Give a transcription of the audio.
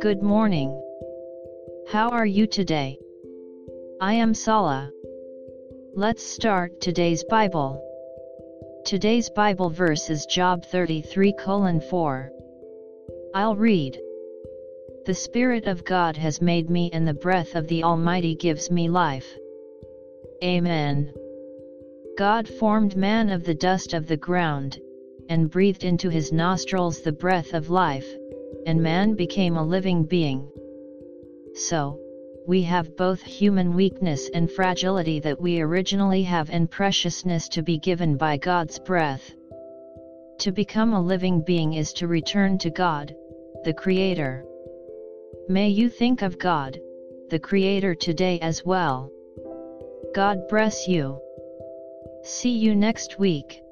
Good morning. How are you today? I am Sala. Let's start today's Bible. Today's Bible verse is Job 33 4. I'll read. The Spirit of God has made me and the breath of the Almighty gives me life. Amen. God formed man of the dust of the ground, and breathed into his nostrils the breath of life, and man became a living being. So, we have both human weakness and fragility that we originally have and preciousness to be given by God's breath. To become a living being is to return to God, the Creator. May you think of God, the Creator today as well. God bless you. See you next week.